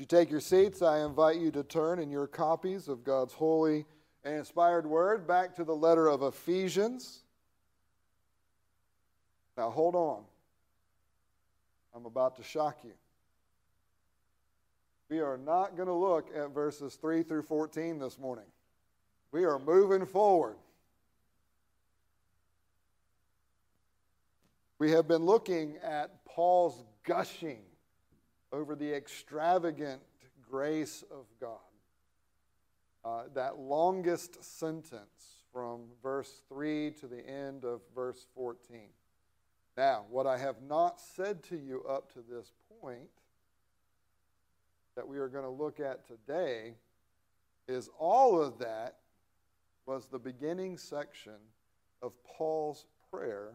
you take your seats, I invite you to turn in your copies of God's holy and inspired word back to the letter of Ephesians. Now, hold on. I'm about to shock you. We are not going to look at verses 3 through 14 this morning. We are moving forward. We have been looking at Paul's gushing over the extravagant grace of God. Uh, that longest sentence from verse 3 to the end of verse 14. Now, what I have not said to you up to this point that we are going to look at today is all of that was the beginning section of Paul's prayer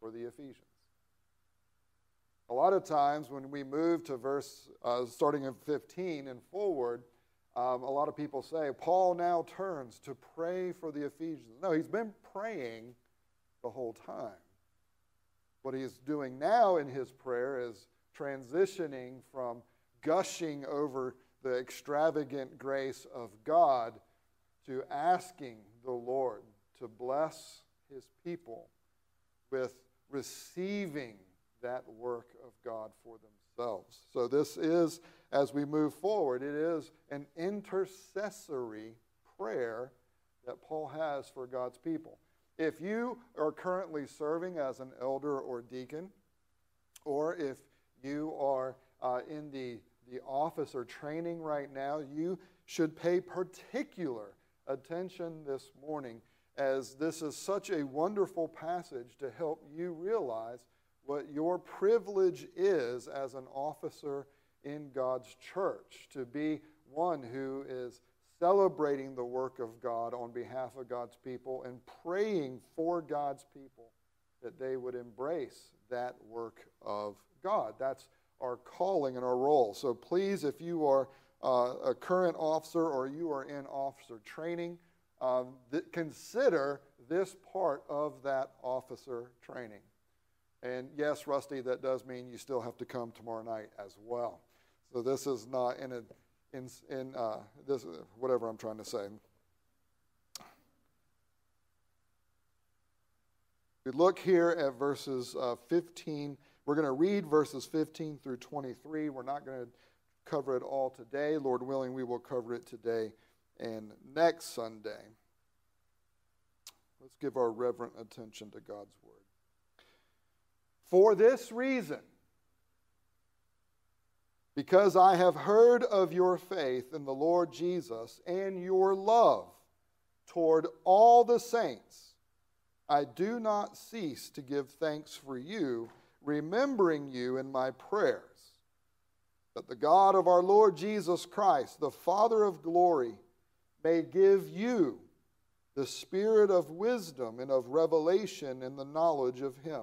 for the Ephesians. A lot of times when we move to verse uh, starting in 15 and forward, um, a lot of people say, Paul now turns to pray for the Ephesians. No, he's been praying the whole time. What he's doing now in his prayer is transitioning from gushing over the extravagant grace of God to asking the Lord to bless his people with receiving that work of God for themselves. So, this is, as we move forward, it is an intercessory prayer that Paul has for God's people. If you are currently serving as an elder or deacon, or if you are uh, in the, the office or training right now, you should pay particular attention this morning as this is such a wonderful passage to help you realize what your privilege is as an officer in God's church, to be one who is celebrating the work of God on behalf of God's people and praying for God's people that they would embrace that work of God. That's our calling and our role. So please, if you are uh, a current officer or you are in officer training, um, th- consider this part of that officer training. And yes, Rusty, that does mean you still have to come tomorrow night as well. So this is not in a, in, in uh, this whatever I'm trying to say. We look here at verses uh, 15. We're going to read verses 15 through 23. We're not going to cover it all today. Lord willing, we will cover it today and next Sunday. Let's give our reverent attention to God's word. For this reason, because I have heard of your faith in the Lord Jesus and your love toward all the saints, I do not cease to give thanks for you, remembering you in my prayers. That the God of our Lord Jesus Christ, the Father of glory, may give you the spirit of wisdom and of revelation in the knowledge of him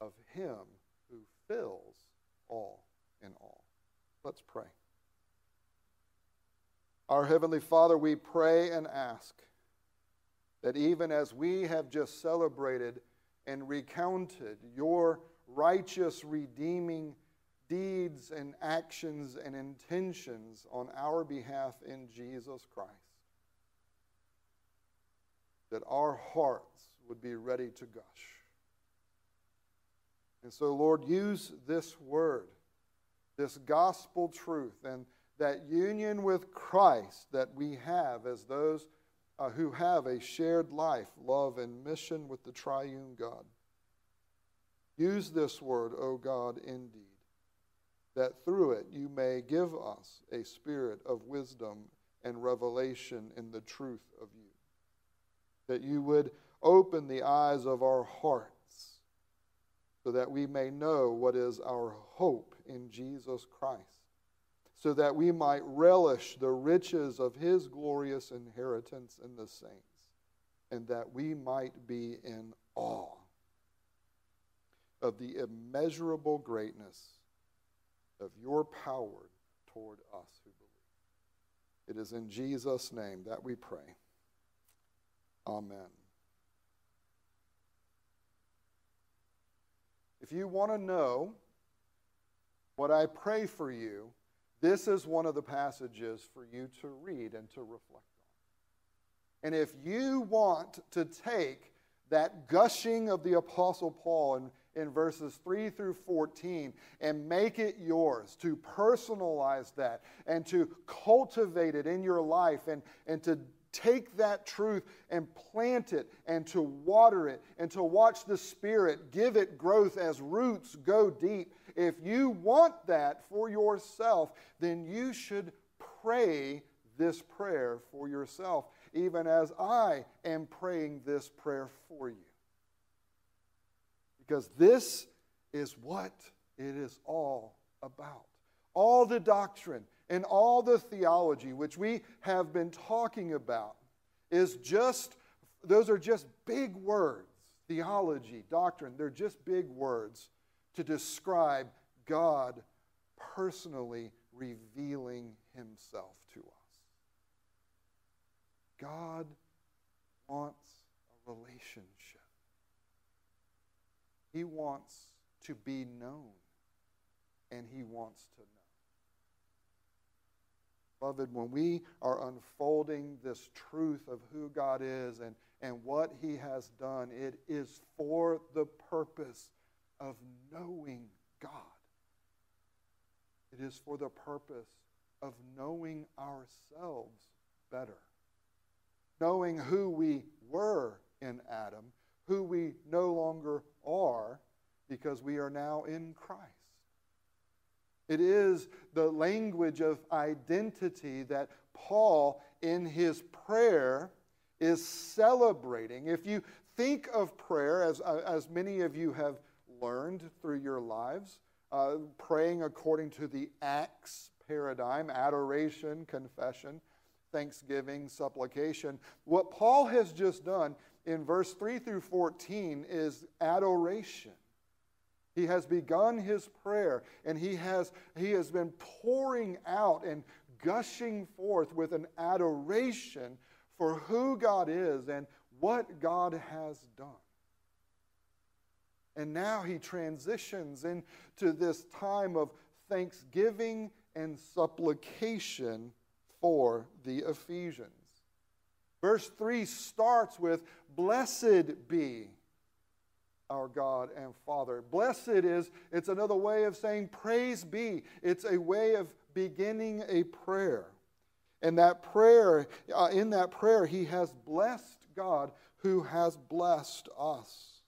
of Him who fills all in all. Let's pray. Our Heavenly Father, we pray and ask that even as we have just celebrated and recounted your righteous, redeeming deeds and actions and intentions on our behalf in Jesus Christ, that our hearts would be ready to gush and so, Lord, use this word, this gospel truth, and that union with Christ that we have as those uh, who have a shared life, love, and mission with the triune God. Use this word, O God, indeed, that through it you may give us a spirit of wisdom and revelation in the truth of you. That you would open the eyes of our hearts so that we may know what is our hope in Jesus Christ, so that we might relish the riches of his glorious inheritance in the saints, and that we might be in awe of the immeasurable greatness of your power toward us who believe. It is in Jesus' name that we pray. Amen. If you want to know what I pray for you, this is one of the passages for you to read and to reflect on. And if you want to take that gushing of the Apostle Paul in, verses 3 through 14 and make it yours, to personalize that and to cultivate it in your life and, and to take that truth and plant it and to water it and to watch the Spirit give it growth as roots go deep. If you want that for yourself, then you should pray this prayer for yourself, even as I am praying this prayer for you. Because this is what it is all about. All the doctrine and all the theology which we have been talking about is just, those are just big words. Theology, doctrine, they're just big words to describe God personally revealing himself to us. God wants a relationship. He wants to be known, and he wants to know. Beloved, when we are unfolding this truth of who God is and, and what He has done, it is for the purpose of knowing God. It is for the purpose of knowing ourselves better, knowing who we were in Adam, who we no longer are because we are now in Christ. It is the language of identity that Paul, in his prayer, is celebrating. If you think of prayer, as, uh, as many of you have learned through your lives, uh, praying according to the Acts paradigm adoration, confession, thanksgiving, supplication. What Paul has just done in verse 3 through 14 is adoration. He has begun his prayer and he has, he has been pouring out and gushing forth with an adoration for who God is and what God has done. And now he transitions into this time of thanksgiving and supplication for the Ephesians. Verse 3 starts with, Blessed be our God and Father. Blessed is, it's another way of saying praise be. It's a way of beginning a prayer. And that prayer, uh, in that prayer, he has blessed God who has blessed us.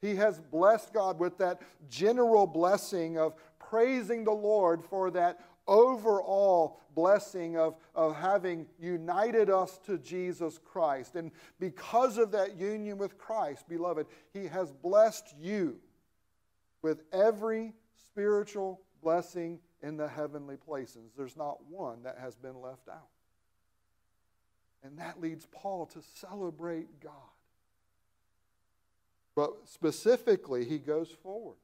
He has blessed God with that general blessing of praising the Lord for that overall blessing of, of having united us to Jesus Christ. And because of that union with Christ, beloved, He has blessed you with every spiritual blessing in the heavenly places. There's not one that has been left out. And that leads Paul to celebrate God. But specifically, he goes forward.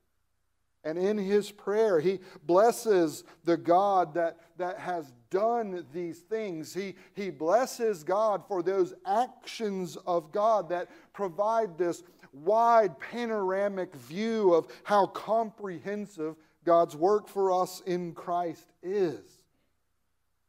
And in his prayer, he blesses the God that, that has done these things. He, he blesses God for those actions of God that provide this wide panoramic view of how comprehensive God's work for us in Christ is.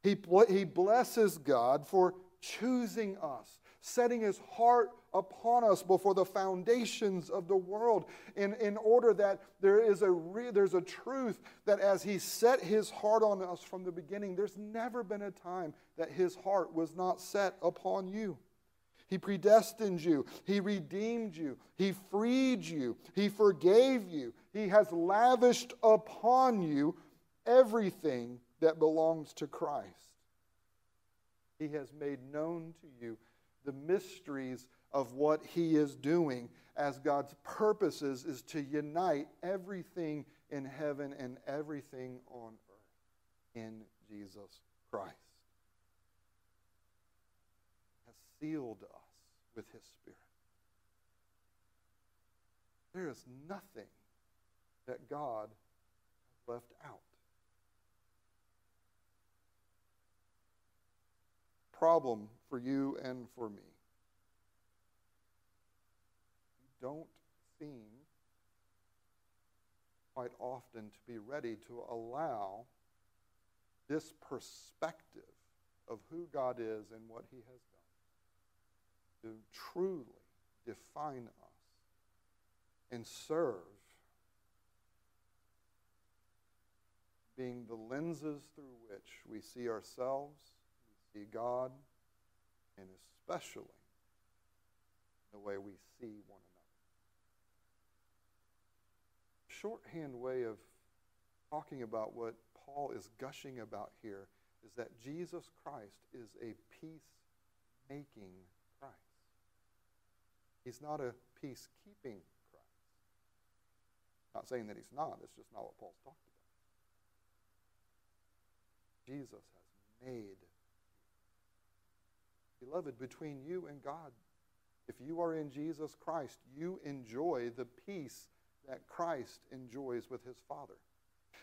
He, he blesses God for choosing us, setting his heart upon us before the foundations of the world in, in order that there is a re, there's a truth that as he set his heart on us from the beginning there's never been a time that his heart was not set upon you he predestined you. He redeemed you. He freed you. He forgave you. He has lavished upon you everything that belongs to Christ. He has made known to you the mysteries of what He is doing as God's purposes is to unite everything in heaven and everything on earth in Jesus Christ. Has sealed us with His Spirit. There is nothing that God has left out. Problem for you and for me. Don't seem quite often to be ready to allow this perspective of who God is and what He has done to truly define us and serve, being the lenses through which we see ourselves, we see God, and especially the way we see one another. Shorthand way of talking about what Paul is gushing about here is that Jesus Christ is a peace-making Christ. He's not a peacekeeping Christ. Not saying that he's not, it's just not what Paul's talked about. Jesus has made. Beloved, between you and God, if you are in Jesus Christ, you enjoy the peace that Christ enjoys with his Father.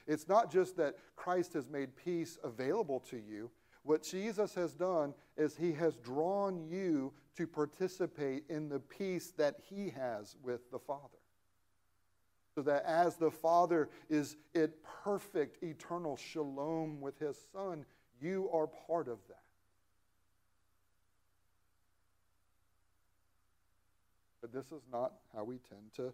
It's not just that Christ has made peace available to you, what Jesus has done is he has drawn you to participate in the peace that he has with the Father. So that as the Father is in perfect eternal shalom with his Son, you are part of that. But this is not how we tend to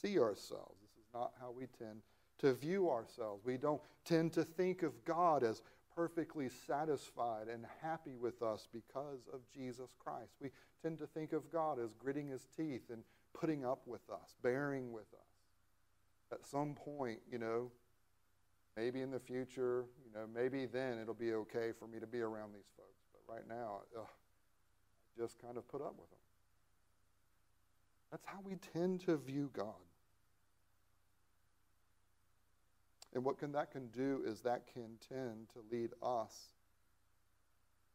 see ourselves. This is not how we tend to view ourselves. We don't tend to think of God as perfectly satisfied and happy with us because of Jesus Christ. We tend to think of God as gritting his teeth and putting up with us, bearing with us. At some point, you know, maybe in the future, you know, maybe then it'll be okay for me to be around these folks. But right now, ugh, I just kind of put up with them. That's how we tend to view God. And what can that can do is that can tend to lead us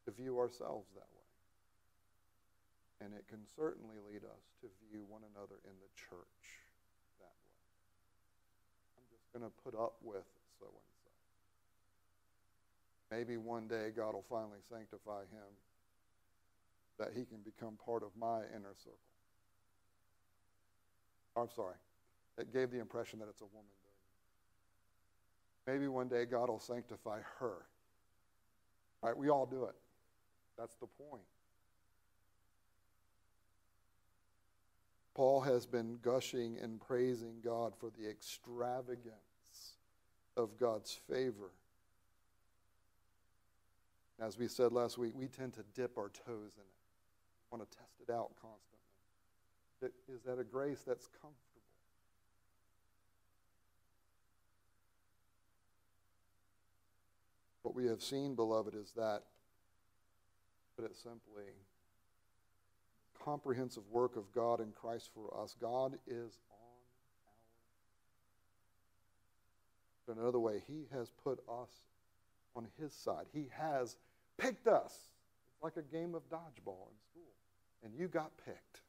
to view ourselves that way. And it can certainly lead us to view one another in the church that way. I'm just going to put up with so and so. Maybe one day God will finally sanctify him that he can become part of my inner circle. Oh, I'm sorry. It gave the impression that it's a woman. Maybe one day God will sanctify her. Right? We all do it. That's the point. Paul has been gushing and praising God for the extravagance of God's favor. As we said last week, we tend to dip our toes in it, want to test it out constantly. Is that a grace that's comfortable? What we have seen, beloved, is that, put it simply, comprehensive work of God in Christ for us. God is on our another way, He has put us on His side. He has picked us. It's like a game of dodgeball in school, and you got picked.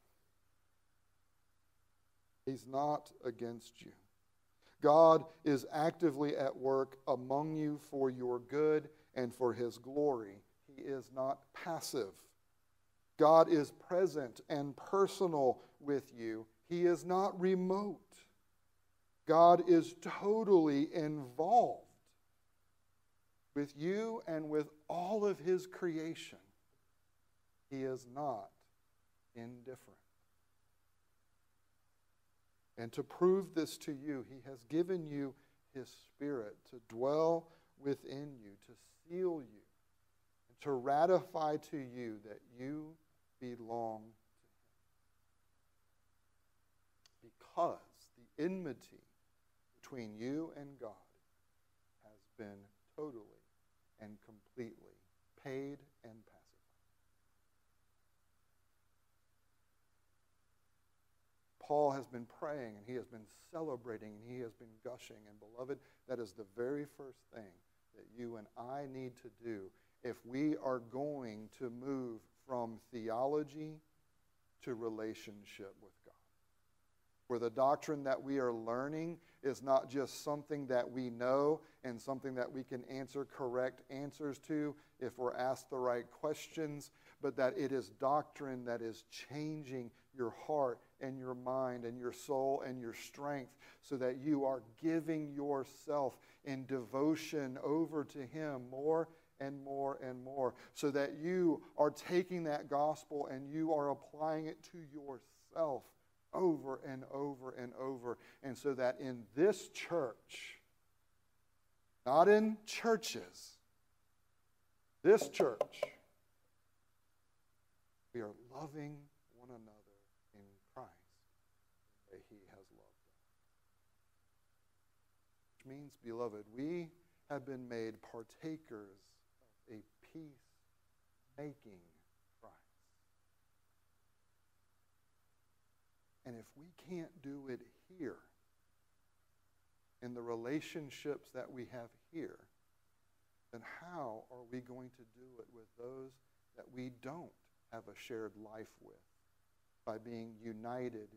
He's not against you. God is actively at work among you for your good and for his glory. He is not passive. God is present and personal with you. He is not remote. God is totally involved with you and with all of his creation. He is not indifferent. And to prove this to you, he has given you his spirit to dwell within you, to seal you, and to ratify to you that you belong to him. Because the enmity between you and God has been totally and completely paid and paid. Paul has been praying and he has been celebrating and he has been gushing. And, beloved, that is the very first thing that you and I need to do if we are going to move from theology to relationship with God. Where the doctrine that we are learning is not just something that we know and something that we can answer correct answers to if we're asked the right questions, but that it is doctrine that is changing your heart and your mind and your soul and your strength so that you are giving yourself in devotion over to Him more and more and more, so that you are taking that gospel and you are applying it to yourself over and over and over. And so that in this church, not in churches, this church, we are loving one another means, beloved, we have been made partakers of a peace making Christ. And if we can't do it here, in the relationships that we have here, then how are we going to do it with those that we don't have a shared life with by being united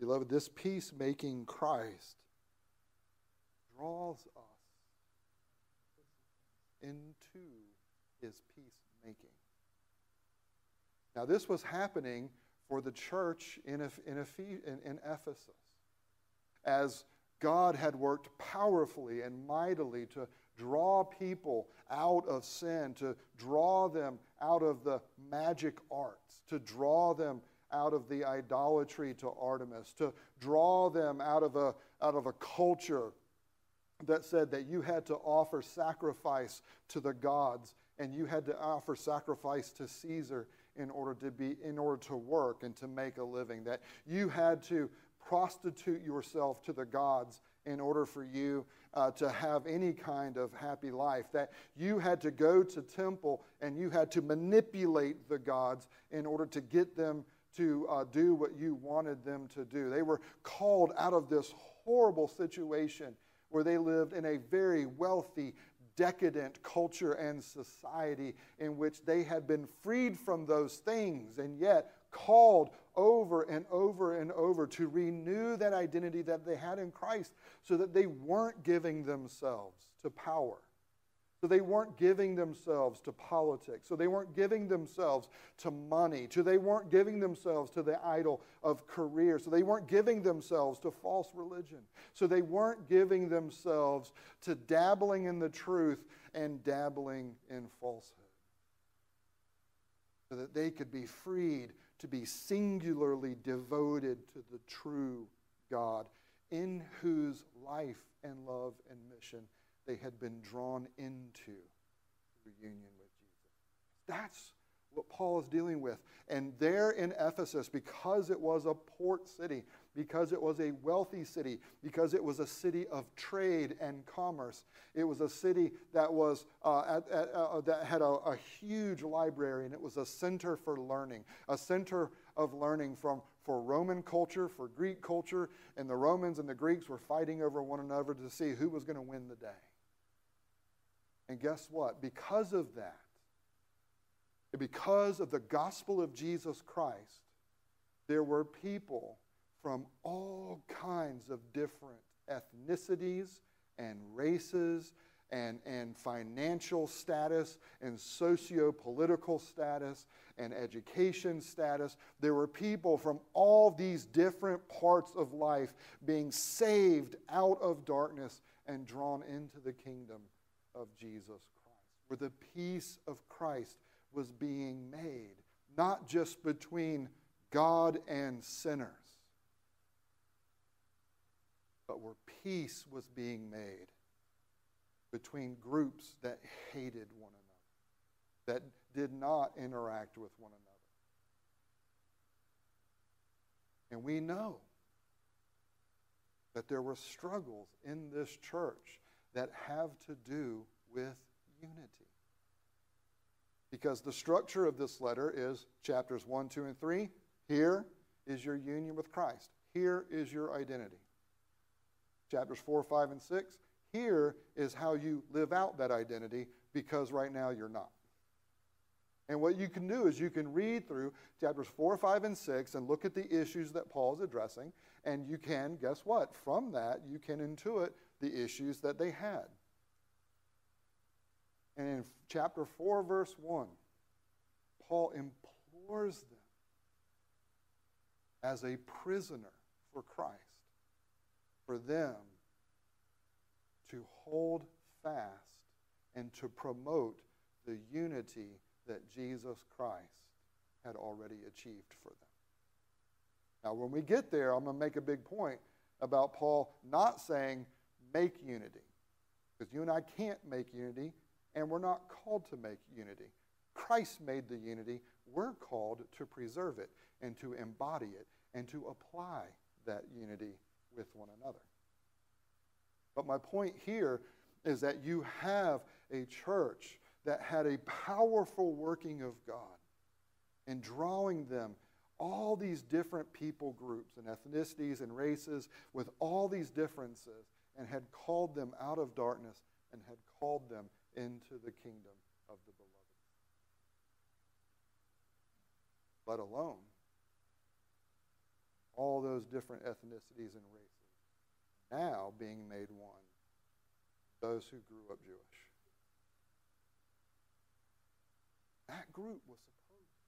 Beloved, this peacemaking Christ draws us into his peacemaking. Now, this was happening for the church in, Ephesus as God had worked powerfully and mightily to draw people out of sin, to draw them out of the magic arts, to draw them out of the idolatry to Artemis, to draw them out of a, out of a culture that said that you had to offer sacrifice to the gods and you had to offer sacrifice to Caesar in order to be in order to work and to make a living that you had to prostitute yourself to the gods in order for you uh, to have any kind of happy life that you had to go to temple and you had to manipulate the gods in order to get them to uh, do what you wanted them to do. They were called out of this horrible situation where they lived in a very wealthy, decadent culture and society in which they had been freed from those things and yet called over and over and over to renew that identity that they had in Christ so that they weren't giving themselves to power so they weren't giving themselves to politics. So they weren't giving themselves to money. So they weren't giving themselves to the idol of career. So they weren't giving themselves to false religion. So they weren't giving themselves to dabbling in the truth and dabbling in falsehood. So that they could be freed to be singularly devoted to the true God in whose life and love and mission they had been drawn into union with Jesus. That's what Paul is dealing with. And there in Ephesus, because it was a port city, because it was a wealthy city, because it was a city of trade and commerce, it was a city that was uh, at, at, uh, that had a, a huge library, and it was a center for learning, a center of learning from for Roman culture, for Greek culture, and the Romans and the Greeks were fighting over one another to see who was going to win the day. And guess what? Because of that, because of the gospel of Jesus Christ, there were people from all kinds of different ethnicities and races and, and financial status and socio political status and education status. There were people from all these different parts of life being saved out of darkness and drawn into the kingdom of Jesus Christ. where the peace of Christ was being made, not just between God and sinners, but where peace was being made between groups that hated one another, that did not interact with one another. And we know that there were struggles in this church that have to do with unity. Because the structure of this letter is chapters 1, 2, and 3. Here is your union with Christ. Here is your identity. Chapters 4, 5, and 6. Here is how you live out that identity because right now you're not. And what you can do is you can read through chapters 4, 5, and 6 and look at the issues that Paul's addressing. And you can, guess what? From that, you can intuit the issues that they had. And in chapter 4, verse 1, Paul implores them as a prisoner for Christ for them to hold fast and to promote the unity that Jesus Christ had already achieved for them. Now, when we get there, I'm going to make a big point about Paul not saying make unity, because you and I can't make unity, and we're not called to make unity. Christ made the unity. We're called to preserve it and to embody it and to apply that unity with one another. But my point here is that you have a church that had a powerful working of God in drawing them, all these different people groups and ethnicities and races with all these differences, and had called them out of darkness and had called them into the kingdom of the beloved. Let alone all those different ethnicities and races now being made one, those who grew up Jewish. That group was supposed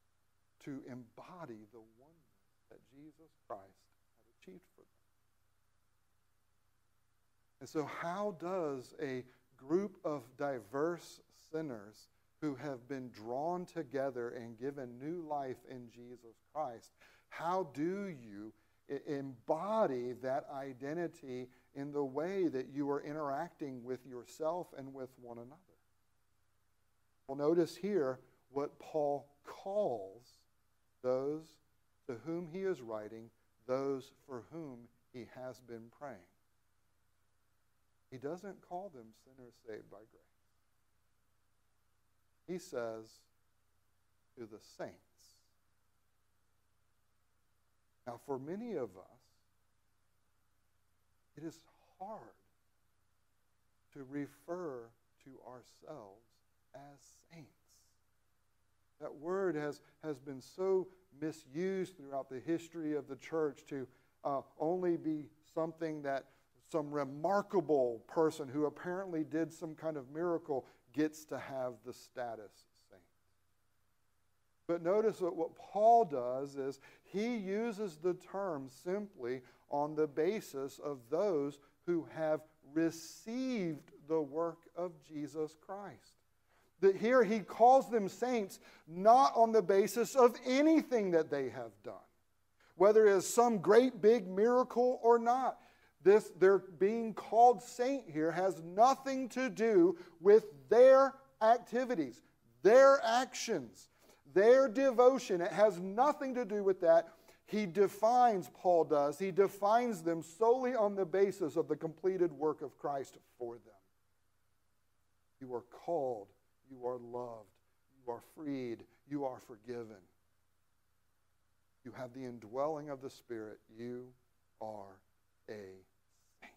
to embody the oneness that Jesus Christ had achieved for them. And so, how does a group of diverse sinners who have been drawn together and given new life in Jesus Christ, how do you embody that identity in the way that you are interacting with yourself and with one another? Well, notice here what Paul calls those to whom he is writing, those for whom he has been praying. He doesn't call them sinners saved by grace. He says to the saints. Now, for many of us, it is hard to refer to ourselves as saints. That word has, has been so misused throughout the history of the church to uh, only be something that some remarkable person who apparently did some kind of miracle gets to have the status saint. But notice that what Paul does is he uses the term simply on the basis of those who have received the work of Jesus Christ. That here he calls them saints not on the basis of anything that they have done, whether it is some great big miracle or not. This, their being called saint here has nothing to do with their activities, their actions, their devotion. It has nothing to do with that. He defines, Paul does, he defines them solely on the basis of the completed work of Christ for them. You are called, you are loved, you are freed, you are forgiven. You have the indwelling of the Spirit. You are a saint.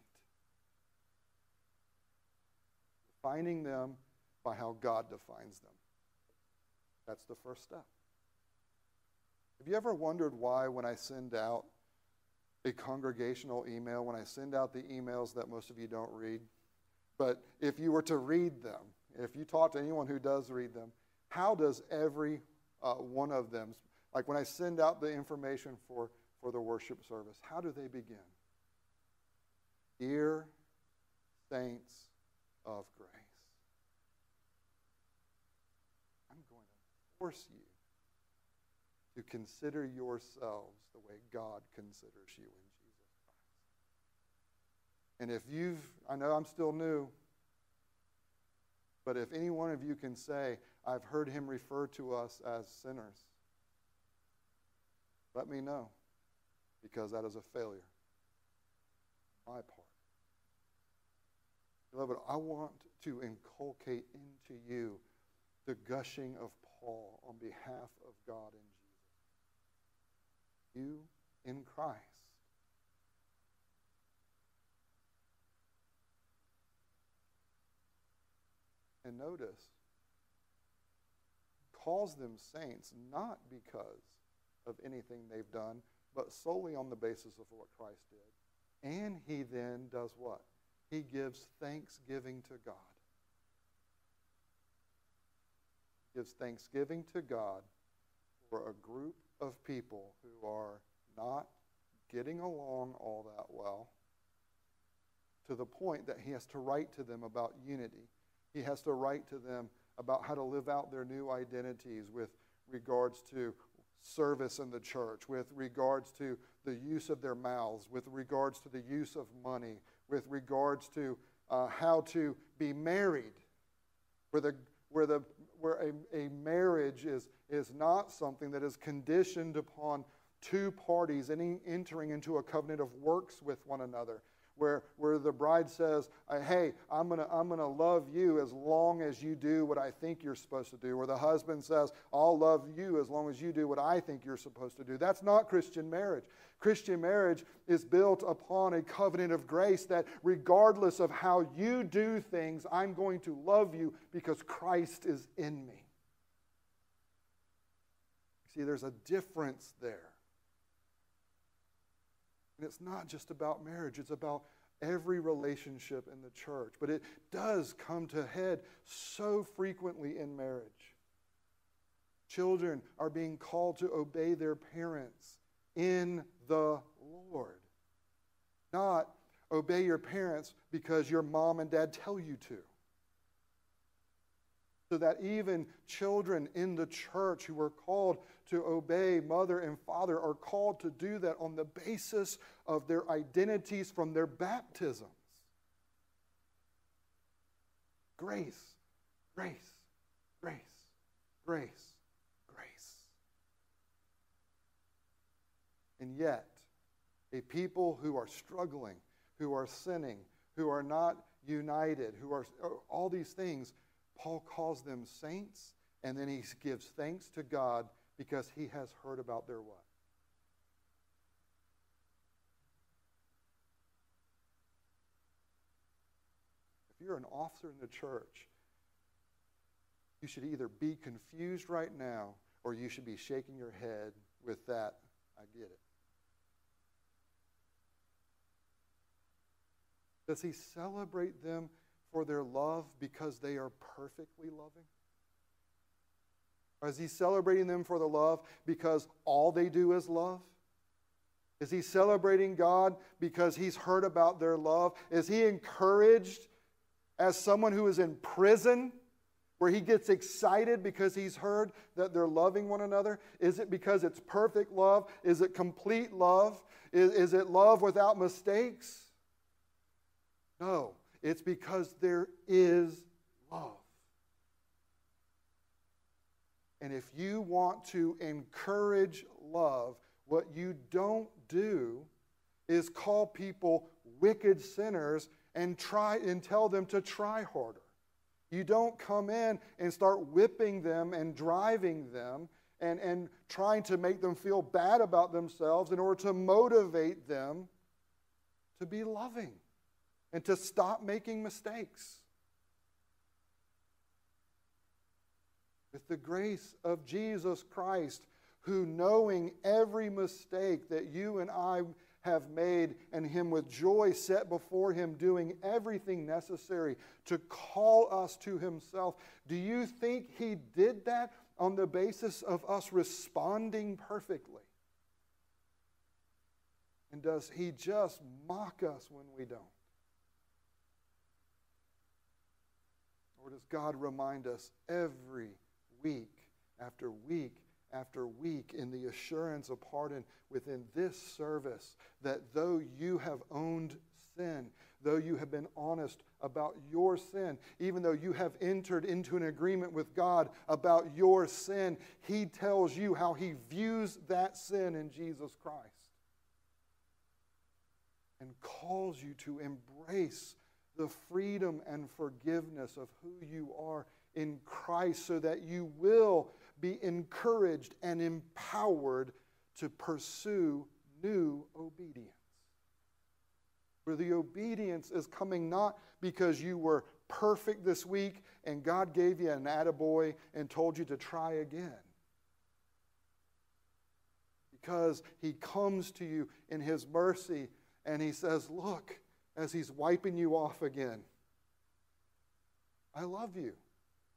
Defining them by how God defines them. That's the first step. Have you ever wondered why, when I send out a congregational email, when I send out the emails that most of you don't read, but if you were to read them, if you talk to anyone who does read them, how does every uh, one of them, like when I send out the information for, for the worship service, how do they begin? Dear saints of grace. I'm going to force you to consider yourselves the way God considers you in Jesus Christ. And if you've, I know I'm still new, but if any one of you can say, I've heard him refer to us as sinners, let me know, because that is a failure. My part. Beloved, I want to inculcate into you the gushing of Paul on behalf of God in Jesus. You in Christ. And notice, calls them saints not because of anything they've done, but solely on the basis of what Christ did. And he then does what? He gives thanksgiving to God. He gives thanksgiving to God for a group of people who are not getting along all that well to the point that he has to write to them about unity. He has to write to them about how to live out their new identities with regards to service in the church, with regards to the use of their mouths, with regards to the use of money, with regards to uh, how to be married, where the, where the where a, a marriage is, is not something that is conditioned upon two parties entering into a covenant of works with one another. Where, where the bride says, uh, Hey, I'm going to I'm going to love you as long as you do what I think you're supposed to do. Where the husband says, I'll love you as long as you do what I think you're supposed to do. That's not Christian marriage. Christian marriage is built upon a covenant of grace that regardless of how you do things, I'm going to love you because Christ is in me. See, there's a difference there. And it's not just about marriage, it's about every relationship in the church. But it does come to head so frequently in marriage. Children are being called to obey their parents in the Lord. Not obey your parents because your mom and dad tell you to. So that even children in the church who are called to obey mother and father are called to do that on the basis of their identities from their baptisms. Grace, grace, grace, grace. Grace. And yet, a people who are struggling, who are sinning, who are not united, who are all these things, Paul calls them saints, and then he gives thanks to God because he has heard about their what? If you're an officer in the church, you should either be confused right now or you should be shaking your head with that, I get it. Does he celebrate them for their love because they are perfectly loving? Is he celebrating them for the love because all they do is love? Is he celebrating God because he's heard about their love? Is he encouraged as someone who is in prison where he gets excited because he's heard that they're loving one another? Is it because it's perfect love? Is it complete love? Is, is it love without mistakes? No, it's because there is love. And if you want to encourage love, what you don't do is call people wicked sinners and try and tell them to try harder. You don't come in and start whipping them and driving them and, and trying to make them feel bad about themselves in order to motivate them to be loving and to stop making mistakes. With the grace of Jesus Christ, who, knowing every mistake that you and I have made, and Him with joy set before Him, doing everything necessary to call us to Himself, do you think He did that on the basis of us responding perfectly? And does He just mock us when we don't? Or does God remind us every week after week after week in the assurance of pardon within this service that though you have owned sin, though you have been honest about your sin, even though you have entered into an agreement with God about your sin, He tells you how He views that sin in Jesus Christ and calls you to embrace the freedom and forgiveness of who you are in Christ so that you will be encouraged and empowered to pursue new obedience. Where the obedience is coming not because you were perfect this week and God gave you an attaboy and told you to try again. Because He comes to you in His mercy and He says, Look, as He's wiping you off again, I love you.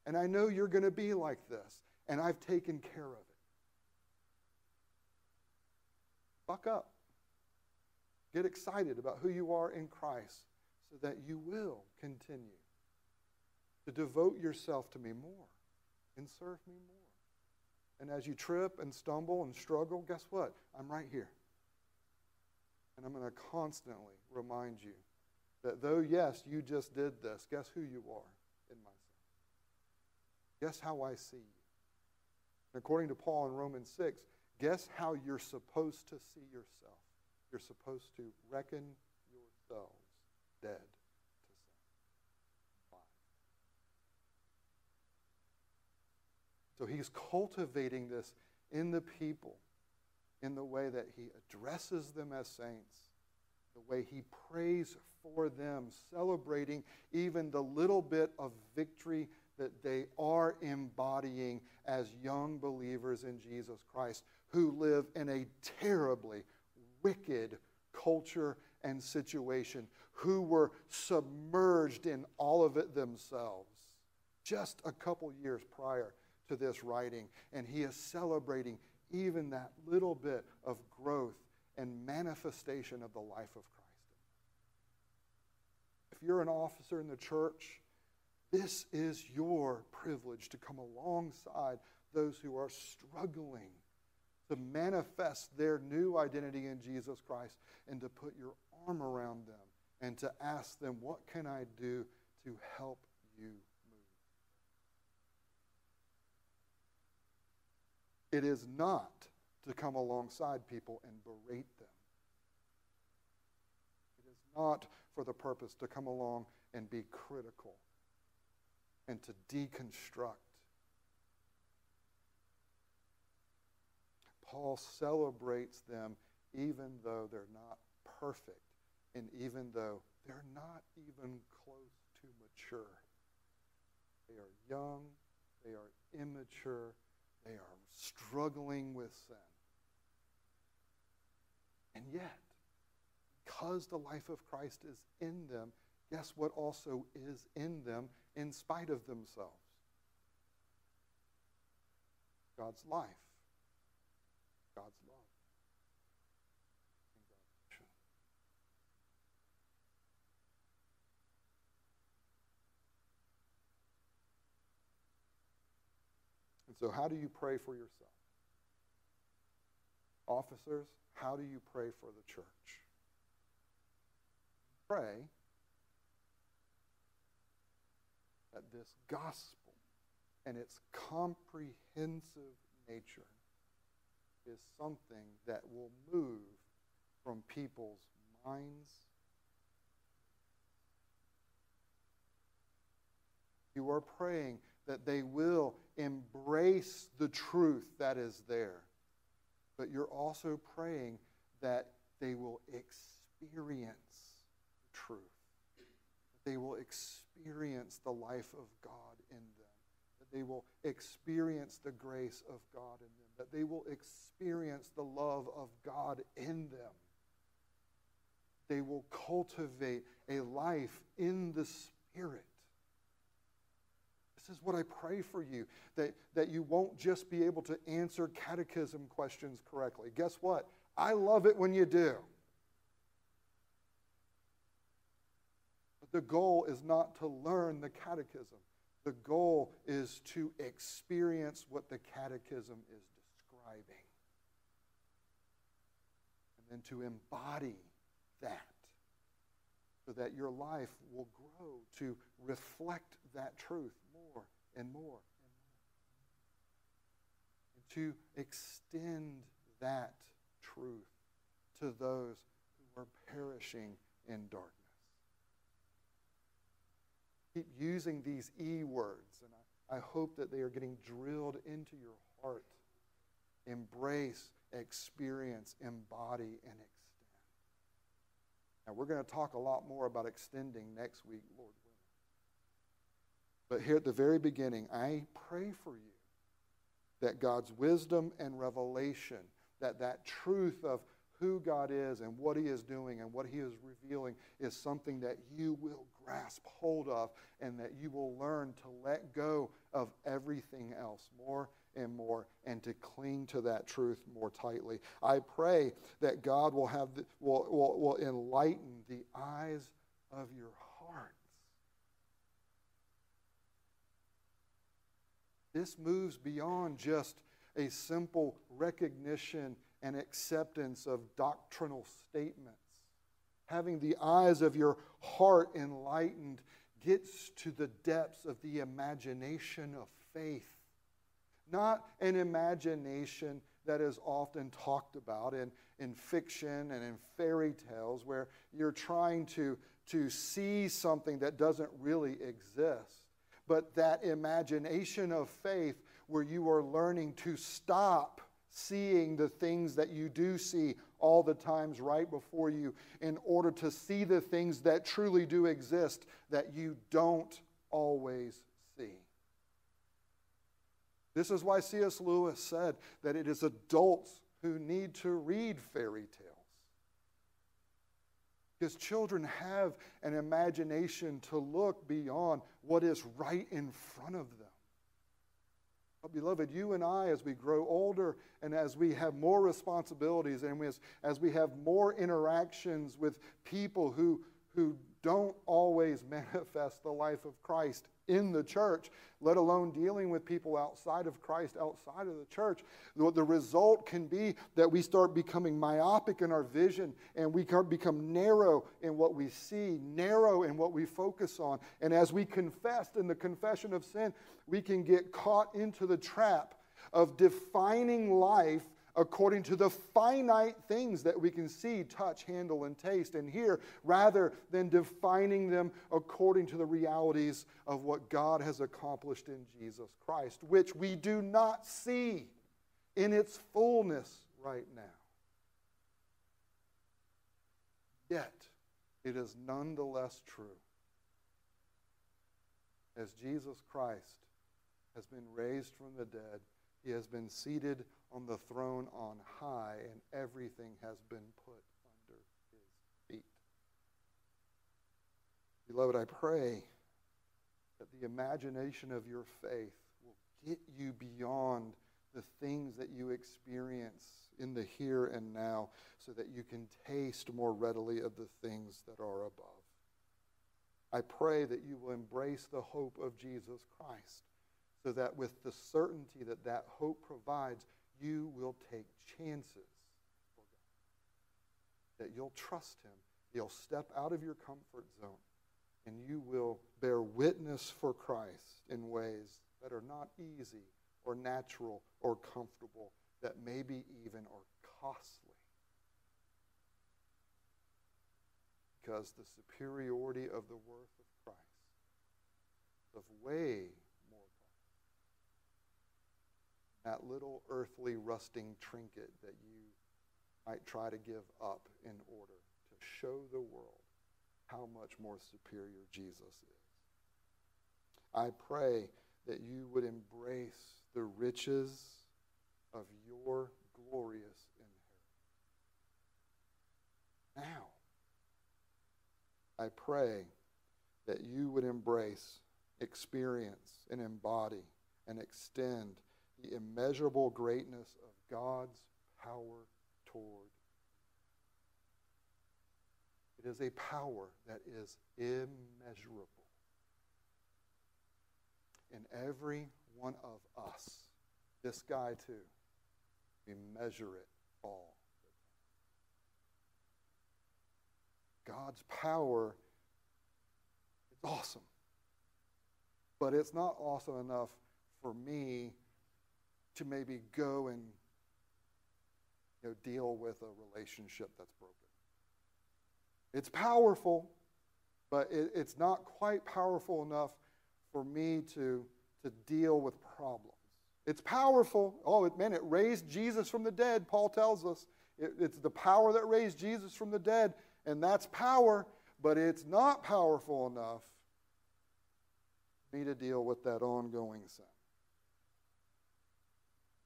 And I know you're going to be like this and I've taken care of it. Buck up. Get excited about who you are in Christ so that you will continue to devote yourself to me more and serve me more. And as you trip and stumble and struggle, guess what? I'm right here. And I'm going to constantly remind you that though, yes, you just did this, guess who you are? Guess how I see you? According to Paul in Romans 6, guess how you're supposed to see yourself? You're supposed to reckon yourselves dead to sin. So he's cultivating this in the people in the way that he addresses them as saints, the way he prays for them, celebrating even the little bit of victory that they are embodying as young believers in Jesus Christ who live in a terribly wicked culture and situation, who were submerged in all of it themselves just a couple years prior to this writing. And he is celebrating even that little bit of growth and manifestation of the life of Christ. If you're an officer in the church, this is your privilege to come alongside those who are struggling to manifest their new identity in Jesus Christ and to put your arm around them and to ask them, What can I do to help you move? It is not to come alongside people and berate them. It is not for the purpose to come along and be critical and to deconstruct. Paul celebrates them even though they're not perfect and even though they're not even close to mature. They are young, they are immature, they are struggling with sin. And yet, because the life of Christ is in them, guess what also is in them in spite of themselves? God's life, God's love, and so, how do you pray for yourself? Officers, how do you pray for the church? Pray that this gospel and its comprehensive nature is something that will move from people's minds. You are praying that they will embrace the truth that is there, but you're also praying that they will experience the truth. They will experience experience the life of God in them, that they will experience the grace of God in them, that they will experience the love of God in them. They will cultivate a life in the Spirit. This is what I pray for you that, that you won't just be able to answer catechism questions correctly. Guess what? I love it when you do. The goal is not to learn the catechism. The goal is to experience what the Catechism is describing and then to embody that so that your life will grow to reflect that truth more and more and more. And to extend that truth to those who are perishing in darkness. Keep using these E words, and I, I hope that they are getting drilled into your heart. Embrace, experience, embody, and extend. Now, we're going to talk a lot more about extending next week, Lord willing. But here at the very beginning, I pray for you that God's wisdom and revelation, that that truth of who God is and what He is doing and what He is revealing is something that you will grasp hold of and that you will learn to let go of everything else more and more and to cling to that truth more tightly. I pray that God will, have the, will, will, will enlighten the eyes of your hearts. This moves beyond just a simple recognition and acceptance of doctrinal statements. Having the eyes of your heart enlightened gets to the depths of the imagination of faith. Not an imagination that is often talked about in, in fiction and in fairy tales, where you're trying to, to see something that doesn't really exist, but that imagination of faith where you are learning to stop seeing the things that you do see all the times right before you in order to see the things that truly do exist that you don't always see. This is why C.S. Lewis said that it is adults who need to read fairy tales. Because children have an imagination to look beyond what is right in front of them. Beloved, you and I, as we grow older and as we have more responsibilities and as, as we have more interactions with people who, who don't always manifest the life of Christ in the church, let alone dealing with people outside of Christ, outside of the church. The result can be that we start becoming myopic in our vision and we become narrow in what we see, narrow in what we focus on. And as we confess in the confession of sin, we can get caught into the trap of defining life according to the finite things that we can see, touch, handle, and taste and hear, rather than defining them according to the realities of what God has accomplished in Jesus Christ, which we do not see in its fullness right now. Yet, it is nonetheless true. As Jesus Christ has been raised from the dead, he has been seated on the throne on high, and everything has been put under his feet. Beloved, I pray that the imagination of your faith will get you beyond the things that you experience in the here and now so that you can taste more readily of the things that are above. I pray that you will embrace the hope of Jesus Christ so that with the certainty that that hope provides, you will take chances. That you'll trust Him. You'll step out of your comfort zone and you will bear witness for Christ in ways that are not easy or natural or comfortable, that maybe even are costly. Because the superiority of the worth of Christ, of way that little earthly rusting trinket that you might try to give up in order to show the world how much more superior Jesus is. I pray that you would embrace the riches of your glorious inheritance. Now, I pray that you would embrace, experience, and embody and extend the immeasurable greatness of God's power toward. It is a power that is immeasurable. in every one of us. This guy, too. We measure it all. God's power is awesome. But it's not awesome enough for me to maybe go and you know, deal with a relationship that's broken. It's powerful, but it, it's not quite powerful enough for me to, to deal with problems. It's powerful. Oh, it, man, it raised Jesus from the dead, Paul tells us. It, it's the power that raised Jesus from the dead, and that's power, but it's not powerful enough for me to deal with that ongoing sin.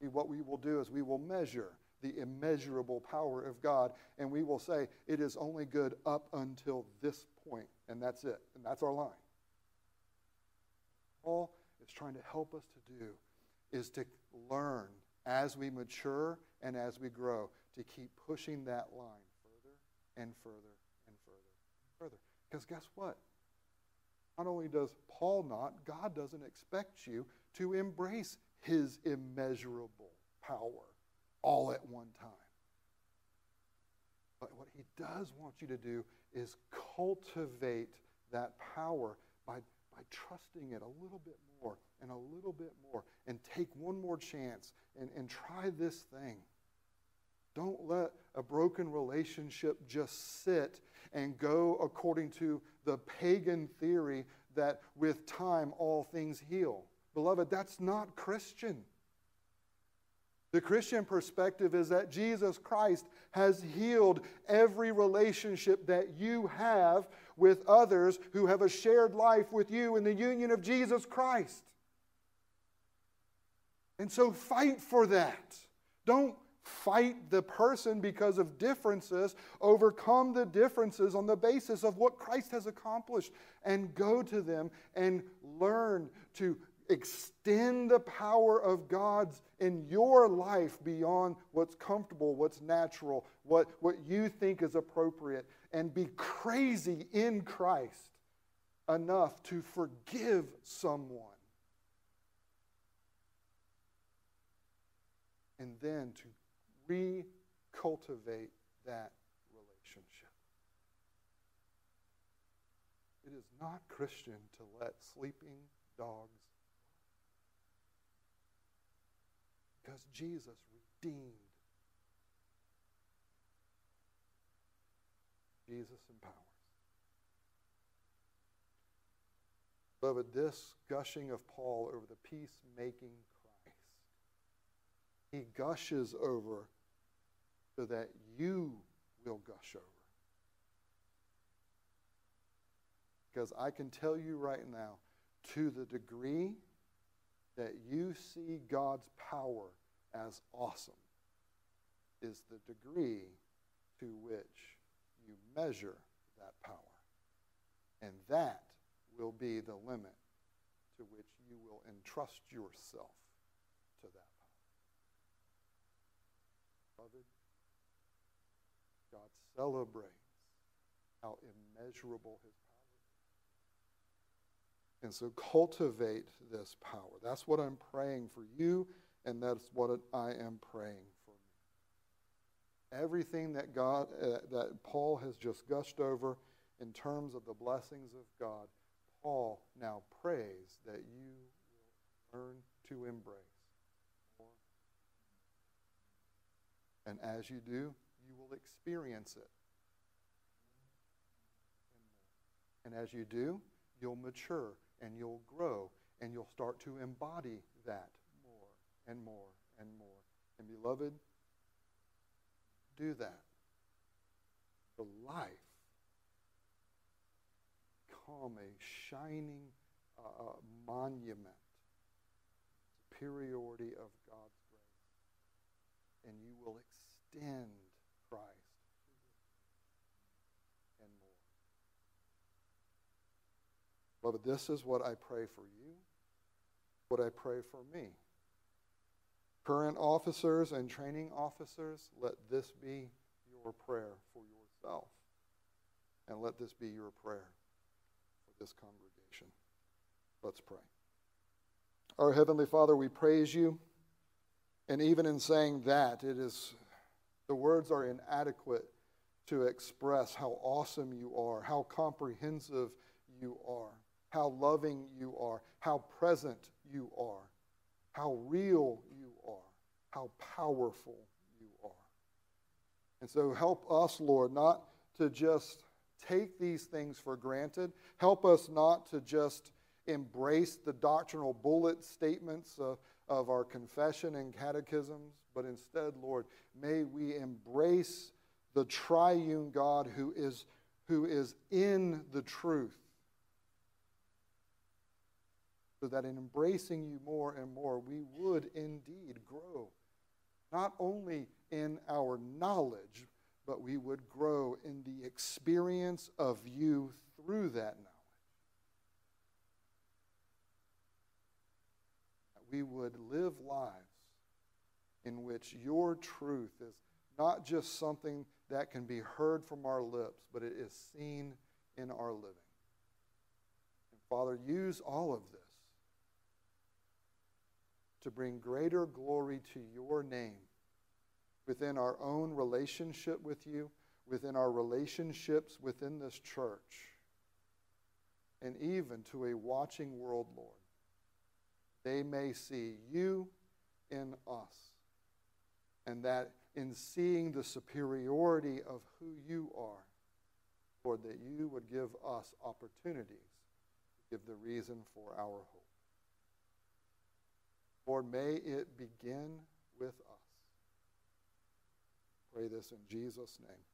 What we will do is we will measure the immeasurable power of God, and we will say it is only good up until this point, and that's it, and that's our line. All is trying to help us to do is to learn as we mature and as we grow to keep pushing that line further and further and further and further. Because guess what? Not only does Paul not, God doesn't expect you to embrace his immeasurable power all at one time. But what he does want you to do is cultivate that power by, by trusting it a little bit more and a little bit more and take one more chance and, and try this thing. Don't let a broken relationship just sit and go according to the pagan theory that with time all things heal. Beloved, that's not Christian. The Christian perspective is that Jesus Christ has healed every relationship that you have with others who have a shared life with you in the union of Jesus Christ. And so fight for that. Don't fight the person because of differences. Overcome the differences on the basis of what Christ has accomplished and go to them and learn to extend the power of God's in your life beyond what's comfortable, what's natural, what, what you think is appropriate, and be crazy in Christ enough to forgive someone. And then to recultivate that relationship. It is not Christian to let sleeping dogs Because Jesus redeemed. Jesus empowers. Beloved, this gushing of Paul over the peacemaking Christ, he gushes over so that you will gush over. Because I can tell you right now, to the degree that you see God's power as awesome is the degree to which you measure that power. And that will be the limit to which you will entrust yourself to that power. Beloved, God celebrates how immeasurable his and so cultivate this power. That's what I'm praying for you, and that's what I am praying for me. Everything that God uh, that Paul has just gushed over in terms of the blessings of God, Paul now prays that you will learn to embrace. And as you do, you will experience it. And as you do, you'll mature and you'll grow and you'll start to embody that more and more and more. And beloved, do that. The life become a shining uh, uh, monument, superiority of God's grace, and you will extend Christ Beloved, this is what I pray for you, what I pray for me. Current officers and training officers, let this be your prayer for yourself. And let this be your prayer for this congregation. Let's pray. Our Heavenly Father, we praise you. And even in saying that, it is the words are inadequate to express how awesome you are, how comprehensive you are, how loving you are, how present you are, how real you are, how powerful you are. And so help us, Lord, not to just take these things for granted. Help us not to just embrace the doctrinal bullet statements of, of our confession and catechisms, but instead, Lord, may we embrace the triune God who is, who is in the truth. So that in embracing you more and more, we would indeed grow, not only in our knowledge, but we would grow in the experience of you through that knowledge. we would live lives in which your truth is not just something that can be heard from our lips, but it is seen in our living. And Father, use all of this to bring greater glory to your name within our own relationship with you, within our relationships within this church, and even to a watching world, Lord they may see you in us. And that in seeing the superiority of who you are, Lord, that you would give us opportunities to give the reason for our hope. Lord, may it begin with us. Pray this in Jesus' name.